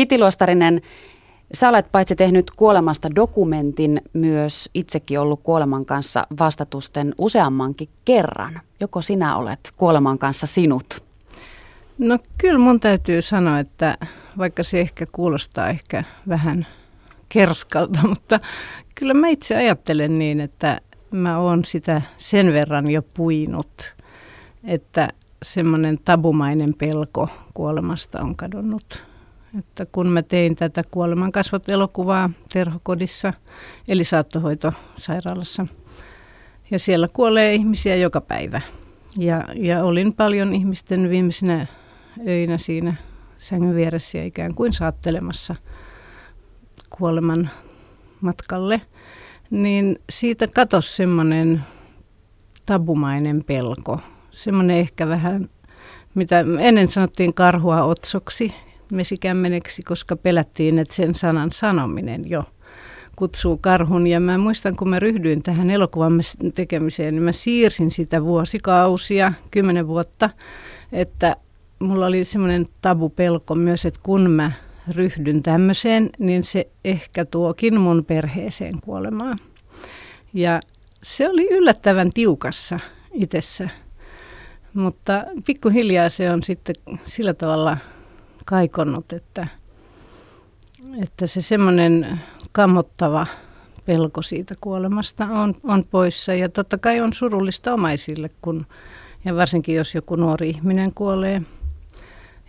Kiti Luostarinen, sä olet paitsi tehnyt kuolemasta dokumentin, myös itsekin ollut kuoleman kanssa vastatusten useammankin kerran. Joko sinä olet kuoleman kanssa sinut? No kyllä mun täytyy sanoa, että vaikka se ehkä kuulostaa ehkä vähän kerskalta, mutta kyllä mä itse ajattelen niin, että mä oon sitä sen verran jo puinut, että semmoinen tabumainen pelko kuolemasta on kadonnut. Että kun mä tein tätä kuoleman kasvot elokuvaa Terhokodissa, eli saattohoitosairaalassa, ja siellä kuolee ihmisiä joka päivä. Ja, ja olin paljon ihmisten viimeisenä öinä siinä sängyn vieressä ja ikään kuin saattelemassa kuoleman matkalle, niin siitä katosi semmoinen tabumainen pelko. Semmoinen ehkä vähän, mitä ennen sanottiin karhua otsoksi, mesikämmeneksi, koska pelättiin, että sen sanan sanominen jo kutsuu karhun. Ja mä muistan, kun mä ryhdyin tähän elokuvan tekemiseen, niin mä siirsin sitä vuosikausia, kymmenen vuotta, että mulla oli semmoinen tabupelko myös, että kun mä ryhdyn tämmöiseen, niin se ehkä tuokin mun perheeseen kuolemaan. Ja se oli yllättävän tiukassa itsessä. Mutta pikkuhiljaa se on sitten sillä tavalla kaikonnut, että, että se semmoinen kammottava pelko siitä kuolemasta on, on poissa. Ja totta kai on surullista omaisille, kun, ja varsinkin jos joku nuori ihminen kuolee –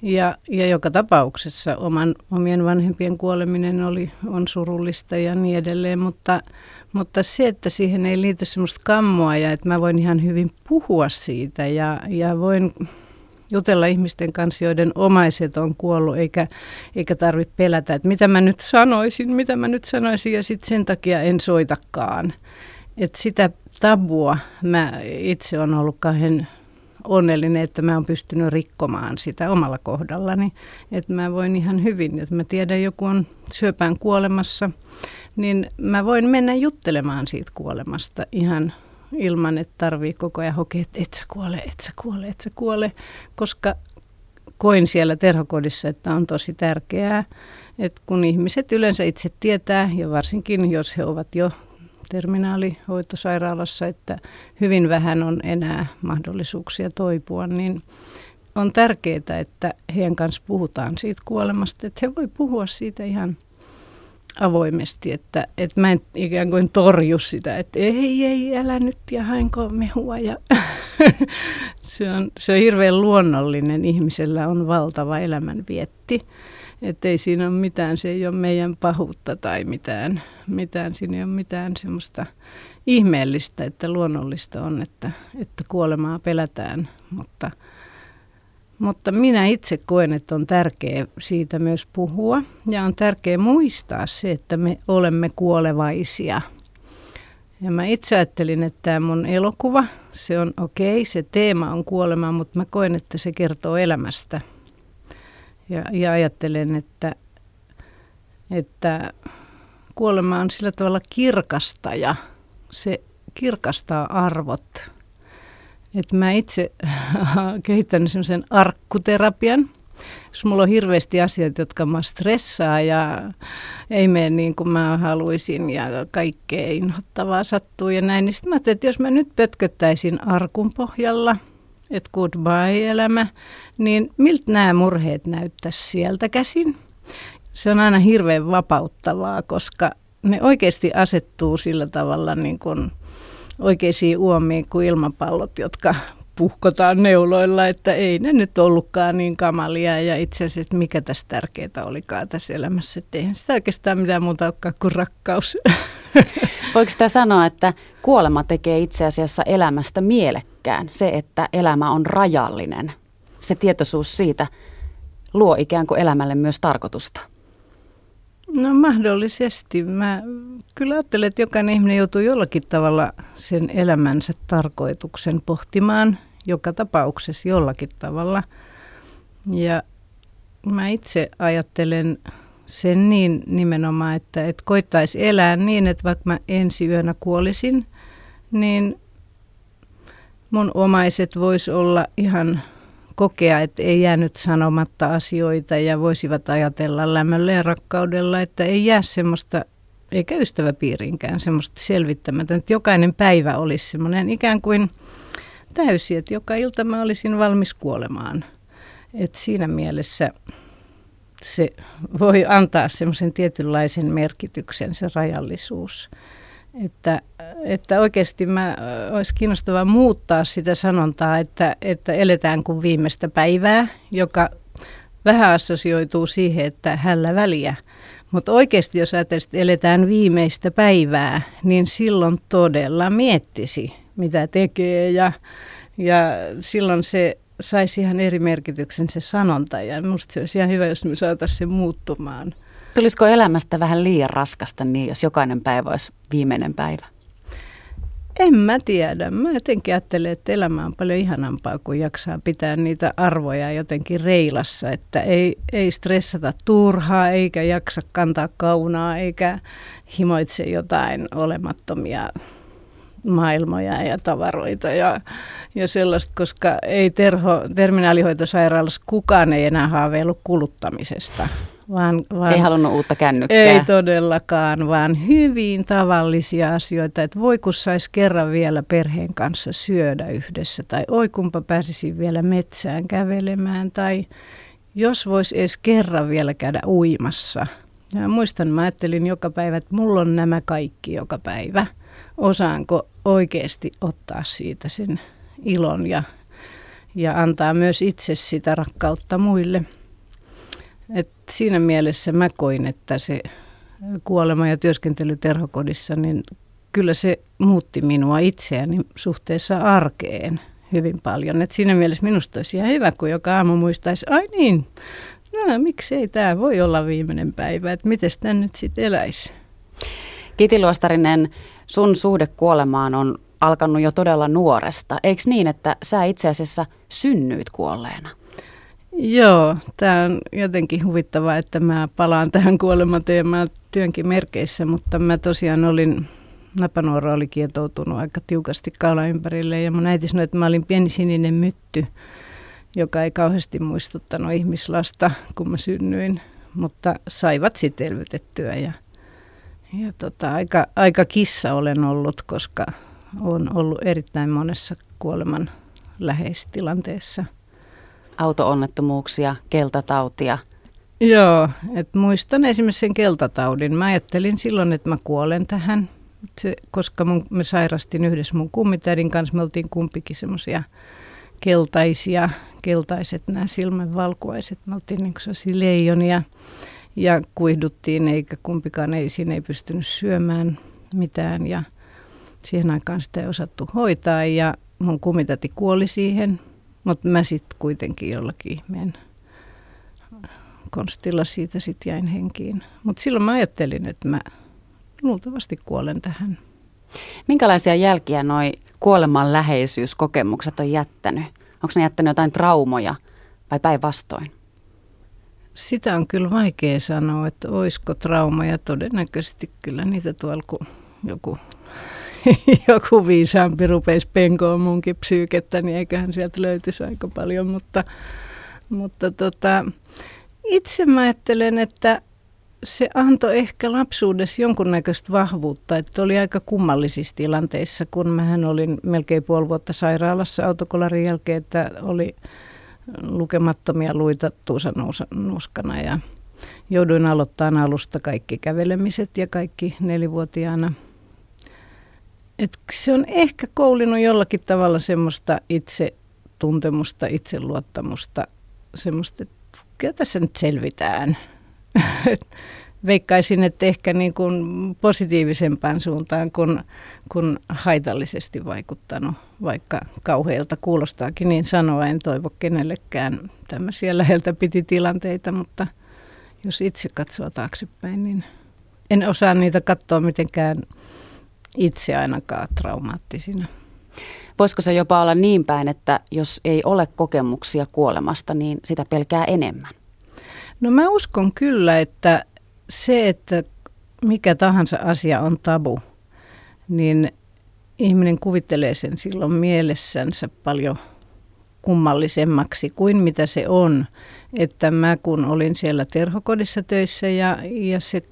ja, ja joka tapauksessa oman, omien vanhempien kuoleminen oli, on surullista ja niin edelleen, mutta, mutta se, että siihen ei liity semmoista kammoa ja että mä voin ihan hyvin puhua siitä ja, ja voin jutella ihmisten kanssa, joiden omaiset on kuollut, eikä, eikä tarvitse pelätä, että mitä mä nyt sanoisin, mitä mä nyt sanoisin, ja sitten sen takia en soitakaan. että sitä tabua mä itse on ollut kahden onnellinen, että mä oon pystynyt rikkomaan sitä omalla kohdallani. Että mä voin ihan hyvin, että mä tiedän, joku on syöpään kuolemassa, niin mä voin mennä juttelemaan siitä kuolemasta ihan ilman, että tarvii koko ajan hokea, että et sä kuole, et sä kuole, et sä kuole, koska koin siellä terhokodissa, että on tosi tärkeää, että kun ihmiset yleensä itse tietää, ja varsinkin jos he ovat jo terminaalihoitosairaalassa, että hyvin vähän on enää mahdollisuuksia toipua, niin on tärkeää, että heidän kanssa puhutaan siitä kuolemasta, että he voi puhua siitä ihan avoimesti, että, että mä en ikään kuin torju sitä, että ei, ei, älä nyt ja hainko mehua. Ja se, on, se on hirveän luonnollinen, ihmisellä on valtava elämänvietti. Että ei siinä ole mitään, se ei ole meidän pahuutta tai mitään, mitään siinä ei ole mitään semmoista ihmeellistä, että luonnollista on, että, että kuolemaa pelätään, mutta, mutta minä itse koen, että on tärkeää siitä myös puhua ja on tärkeää muistaa se, että me olemme kuolevaisia. Ja mä itse ajattelin, että tämä mun elokuva, se on okei, okay, se teema on kuolema, mutta mä koen, että se kertoo elämästä – ja, ja ajattelen, että, että kuolema on sillä tavalla kirkasta ja se kirkastaa arvot. Et mä itse kehitän semmoisen arkkuterapian. Jos mulla on hirveästi asioita, jotka mä stressaa ja ei mene niin kuin mä haluaisin ja kaikkea inhottavaa sattuu ja näin, niin sitten mä ajattelin, että jos mä nyt pötköttäisin arkun pohjalla – että goodbye-elämä, niin miltä nämä murheet näyttäisi sieltä käsin? Se on aina hirveän vapauttavaa, koska ne oikeasti asettuu sillä tavalla niin kuin oikeisiin uomiin kuin ilmapallot, jotka puhkotaan neuloilla, että ei ne nyt ollutkaan niin kamalia ja itse asiassa mikä tässä tärkeää olikaan tässä elämässä, että eihän sitä oikeastaan mitään muuta olekaan kuin rakkaus. Voiko sitä sanoa, että kuolema tekee itse asiassa elämästä mielekkään, se, että elämä on rajallinen, se tietoisuus siitä luo ikään kuin elämälle myös tarkoitusta? No mahdollisesti. Mä kyllä ajattelen, että jokainen ihminen joutuu jollakin tavalla sen elämänsä tarkoituksen pohtimaan joka tapauksessa jollakin tavalla. Ja mä itse ajattelen sen niin nimenomaan, että, että koittaisi elää niin, että vaikka mä ensi yönä kuolisin, niin mun omaiset vois olla ihan kokea, että ei jäänyt sanomatta asioita ja voisivat ajatella lämmöllä ja rakkaudella, että ei jää semmoista, eikä ystäväpiiriinkään semmoista selvittämättä, että jokainen päivä olisi semmoinen ikään kuin täysi, että joka ilta mä olisin valmis kuolemaan. Et siinä mielessä se voi antaa semmoisen tietynlaisen merkityksen, se rajallisuus. Että, että oikeasti mä, olisi kiinnostavaa muuttaa sitä sanontaa, että, että eletään kuin viimeistä päivää, joka vähän assosioituu siihen, että hällä väliä. Mutta oikeasti jos ajatellaan, että eletään viimeistä päivää, niin silloin todella miettisi, mitä tekee ja, ja silloin se saisi ihan eri merkityksen se sanonta ja minusta se olisi ihan hyvä, jos me saataisiin se muuttumaan. Tulisiko elämästä vähän liian raskasta niin, jos jokainen päivä olisi viimeinen päivä? En mä tiedä. Mä jotenkin ajattelen, että elämä on paljon ihanampaa, kun jaksaa pitää niitä arvoja jotenkin reilassa. Että ei, ei stressata turhaa, eikä jaksa kantaa kaunaa, eikä himoitse jotain olemattomia maailmoja ja tavaroita ja, ja sellaista, koska ei terho, terminaalihoitosairaalassa kukaan ei enää haaveillut kuluttamisesta. Vaan, vaan, ei halunnut uutta kännykkää. Ei todellakaan, vaan hyvin tavallisia asioita, että voi kun saisi kerran vielä perheen kanssa syödä yhdessä, tai oi kumpa pääsisi vielä metsään kävelemään, tai jos voisi edes kerran vielä käydä uimassa. Ja muistan, mä ajattelin joka päivä, että mulla on nämä kaikki joka päivä. Osaanko oikeasti ottaa siitä sen ilon ja, ja antaa myös itse sitä rakkautta muille. Et siinä mielessä mä koin, että se kuolema ja työskentely terhokodissa, niin kyllä se muutti minua itseäni suhteessa arkeen hyvin paljon. Et siinä mielessä minusta olisi ihan hyvä, kun joka aamu muistaisi, ai niin, no miksei tämä voi olla viimeinen päivä, että miten tämä nyt sitten eläisi. Kiti Luostarinen, sun suhde kuolemaan on alkanut jo todella nuoresta. Eikö niin, että sä itse asiassa synnyit kuolleena? Joo, tämä on jotenkin huvittavaa, että mä palaan tähän kuolemateemaan työnkin merkeissä, mutta mä tosiaan olin, napanuora oli kietoutunut aika tiukasti kaula ympärille ja mun äiti sanoi, että mä olin pieni sininen mytty, joka ei kauheasti muistuttanut ihmislasta, kun mä synnyin, mutta saivat sitten elvytettyä ja, ja tota, aika, aika kissa olen ollut, koska on ollut erittäin monessa kuoleman läheistilanteessa. Auto-onnettomuuksia, keltatautia. Joo, että muistan esimerkiksi sen keltataudin. Mä ajattelin silloin, että mä kuolen tähän, se, koska mun, me sairastin yhdessä mun kummitädin kanssa. Me oltiin kumpikin semmoisia keltaisia, keltaiset nämä silmän valkuaiset. Me oltiin niin leijonia ja kuihduttiin, eikä kumpikaan ei, siinä ei pystynyt syömään mitään. Ja Siihen aikaan sitä ei osattu hoitaa ja mun kumitati kuoli siihen, mutta mä sitten kuitenkin jollakin ihmeen konstilla siitä sitten jäin henkiin. Mutta silloin mä ajattelin, että mä luultavasti kuolen tähän. Minkälaisia jälkiä noi kuoleman läheisyyskokemukset on jättänyt? Onko ne jättänyt jotain traumoja vai päinvastoin? Sitä on kyllä vaikea sanoa, että olisiko traumaja. Todennäköisesti kyllä niitä tuolla, kun joku joku viisaampi rupesi penkoon munkin psyykettä, niin eiköhän sieltä löytyisi aika paljon. Mutta, mutta tota, itse mä ajattelen, että se antoi ehkä lapsuudessa jonkunnäköistä vahvuutta, että oli aika kummallisissa tilanteissa, kun mähän olin melkein puoli vuotta sairaalassa autokolarin jälkeen, että oli lukemattomia luita tuusan nuuskana ja jouduin aloittamaan alusta kaikki kävelemiset ja kaikki nelivuotiaana – et se on ehkä koulinut jollakin tavalla semmoista itse tuntemusta, itseluottamusta, semmoista, että kyllä tässä nyt selvitään. Veikkaisin, että ehkä niin kuin positiivisempaan suuntaan kuin, kuin haitallisesti vaikuttanut, vaikka kauhealta kuulostaakin niin sanoa. En toivo kenellekään tämmöisiä läheltä piti tilanteita, mutta jos itse katsoo taaksepäin, niin en osaa niitä katsoa mitenkään – itse ainakaan traumaattisina. Voisiko se jopa olla niin päin, että jos ei ole kokemuksia kuolemasta, niin sitä pelkää enemmän? No mä uskon kyllä, että se, että mikä tahansa asia on tabu, niin ihminen kuvittelee sen silloin mielessänsä paljon kummallisemmaksi kuin mitä se on. Että mä kun olin siellä terhokodissa töissä ja, ja se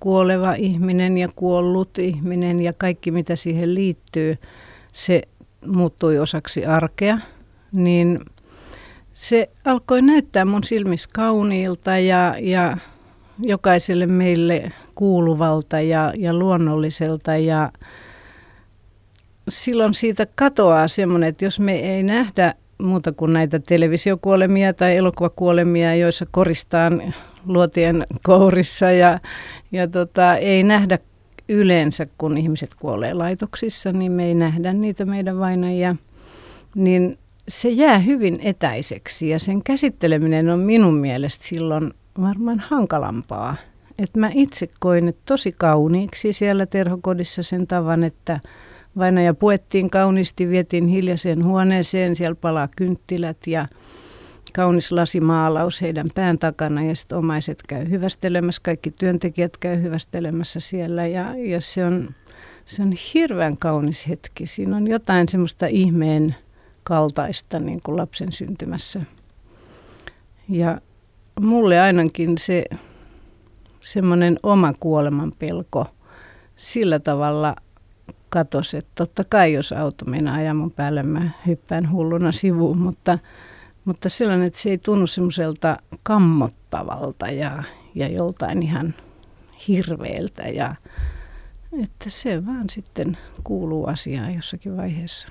kuoleva ihminen ja kuollut ihminen ja kaikki mitä siihen liittyy, se muuttui osaksi arkea, niin se alkoi näyttää mun silmissä kauniilta ja, ja jokaiselle meille kuuluvalta ja, ja luonnolliselta. Ja silloin siitä katoaa semmoinen, että jos me ei nähdä muuta kuin näitä televisiokuolemia tai elokuvakuolemia, joissa koristaan luotien kourissa ja, ja tota, ei nähdä yleensä, kun ihmiset kuolee laitoksissa, niin me ei nähdä niitä meidän vainajia, niin se jää hyvin etäiseksi ja sen käsitteleminen on minun mielestä silloin varmaan hankalampaa. Et mä itse koin että tosi kauniiksi siellä terhokodissa sen tavan, että vainaja puettiin kauniisti, vietiin hiljaiseen huoneeseen, siellä palaa kynttilät ja kaunis lasimaalaus heidän pään takana ja sitten omaiset käy hyvästelemässä, kaikki työntekijät käy hyvästelemässä siellä ja, ja se, on, se on hirveän kaunis hetki. Siinä on jotain semmoista ihmeen kaltaista niin kuin lapsen syntymässä. Ja mulle ainakin se semmoinen oma kuoleman pelko sillä tavalla katosi, että totta kai jos auto meinaa ajaa mun päälle, mä hyppään hulluna sivuun, mutta, mutta sellainen, että se ei tunnu semmoiselta kammottavalta ja, ja joltain ihan hirveältä ja että se vaan sitten kuuluu asiaan jossakin vaiheessa.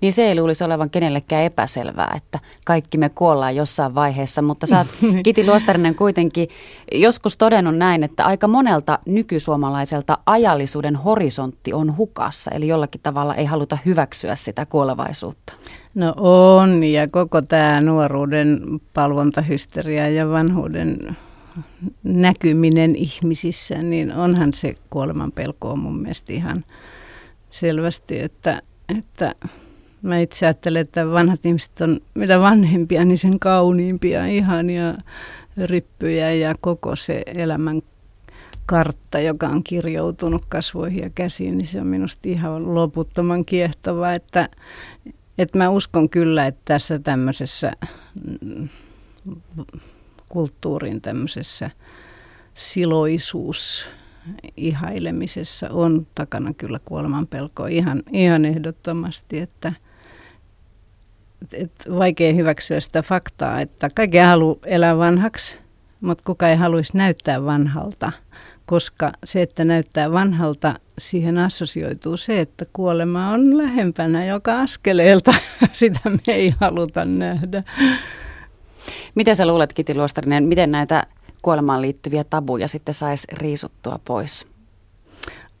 Niin se ei luulisi olevan kenellekään epäselvää, että kaikki me kuollaan jossain vaiheessa, mutta sä oot Kiti Luostarinen kuitenkin joskus todennut näin, että aika monelta nykysuomalaiselta ajallisuuden horisontti on hukassa, eli jollakin tavalla ei haluta hyväksyä sitä kuolevaisuutta. No on, ja koko tämä nuoruuden palvontahysteria ja vanhuuden näkyminen ihmisissä, niin onhan se kuoleman pelko on mun mielestä ihan selvästi, että että mä itse ajattelen, että vanhat ihmiset on mitä vanhempia, niin sen kauniimpia, ihania ryppyjä ja koko se elämän kartta, joka on kirjoutunut kasvoihin ja käsiin, niin se on minusta ihan loputtoman kiehtova, että, että mä uskon kyllä, että tässä tämmöisessä mm, kulttuurin tämmöisessä siloisuus ihailemisessa on takana kyllä kuoleman pelko ihan, ihan ehdottomasti, että et vaikea hyväksyä sitä faktaa, että kaikki haluaa elää vanhaksi, mutta kuka ei haluaisi näyttää vanhalta, koska se, että näyttää vanhalta, siihen assosioituu se, että kuolema on lähempänä joka askeleelta. Sitä me ei haluta nähdä. Miten sä luulet, Kiti Luostarinen, miten näitä kuolemaan liittyviä tabuja sitten saisi riisuttua pois?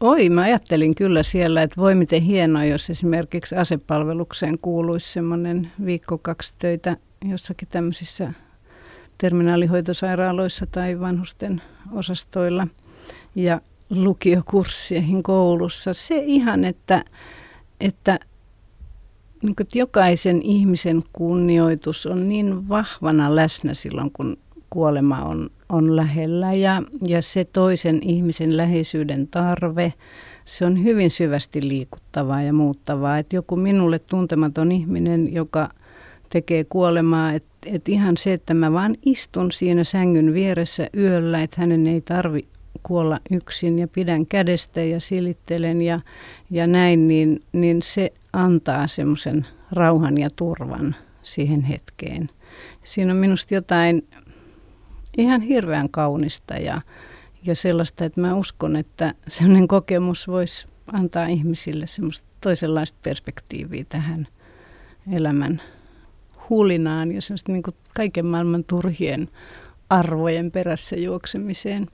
Oi, mä ajattelin kyllä siellä, että voi miten hienoa, jos esimerkiksi asepalvelukseen kuuluisi semmoinen viikko kaksi töitä jossakin tämmöisissä terminaalihoitosairaaloissa tai vanhusten osastoilla ja lukiokursseihin koulussa. Se ihan, että, että, niin kuin, että jokaisen ihmisen kunnioitus on niin vahvana läsnä silloin, kun kuolema on, on lähellä ja, ja se toisen ihmisen läheisyyden tarve, se on hyvin syvästi liikuttavaa ja muuttavaa. Että joku minulle tuntematon ihminen, joka tekee kuolemaa, että et ihan se, että mä vaan istun siinä sängyn vieressä yöllä, että hänen ei tarvi kuolla yksin ja pidän kädestä ja silittelen ja, ja näin, niin, niin se antaa semmoisen rauhan ja turvan siihen hetkeen. Siinä on minusta jotain ihan hirveän kaunista ja, ja sellaista, että mä uskon, että sellainen kokemus voisi antaa ihmisille semmoista toisenlaista perspektiiviä tähän elämän hulinaan ja semmoista niin kaiken maailman turhien arvojen perässä juoksemiseen.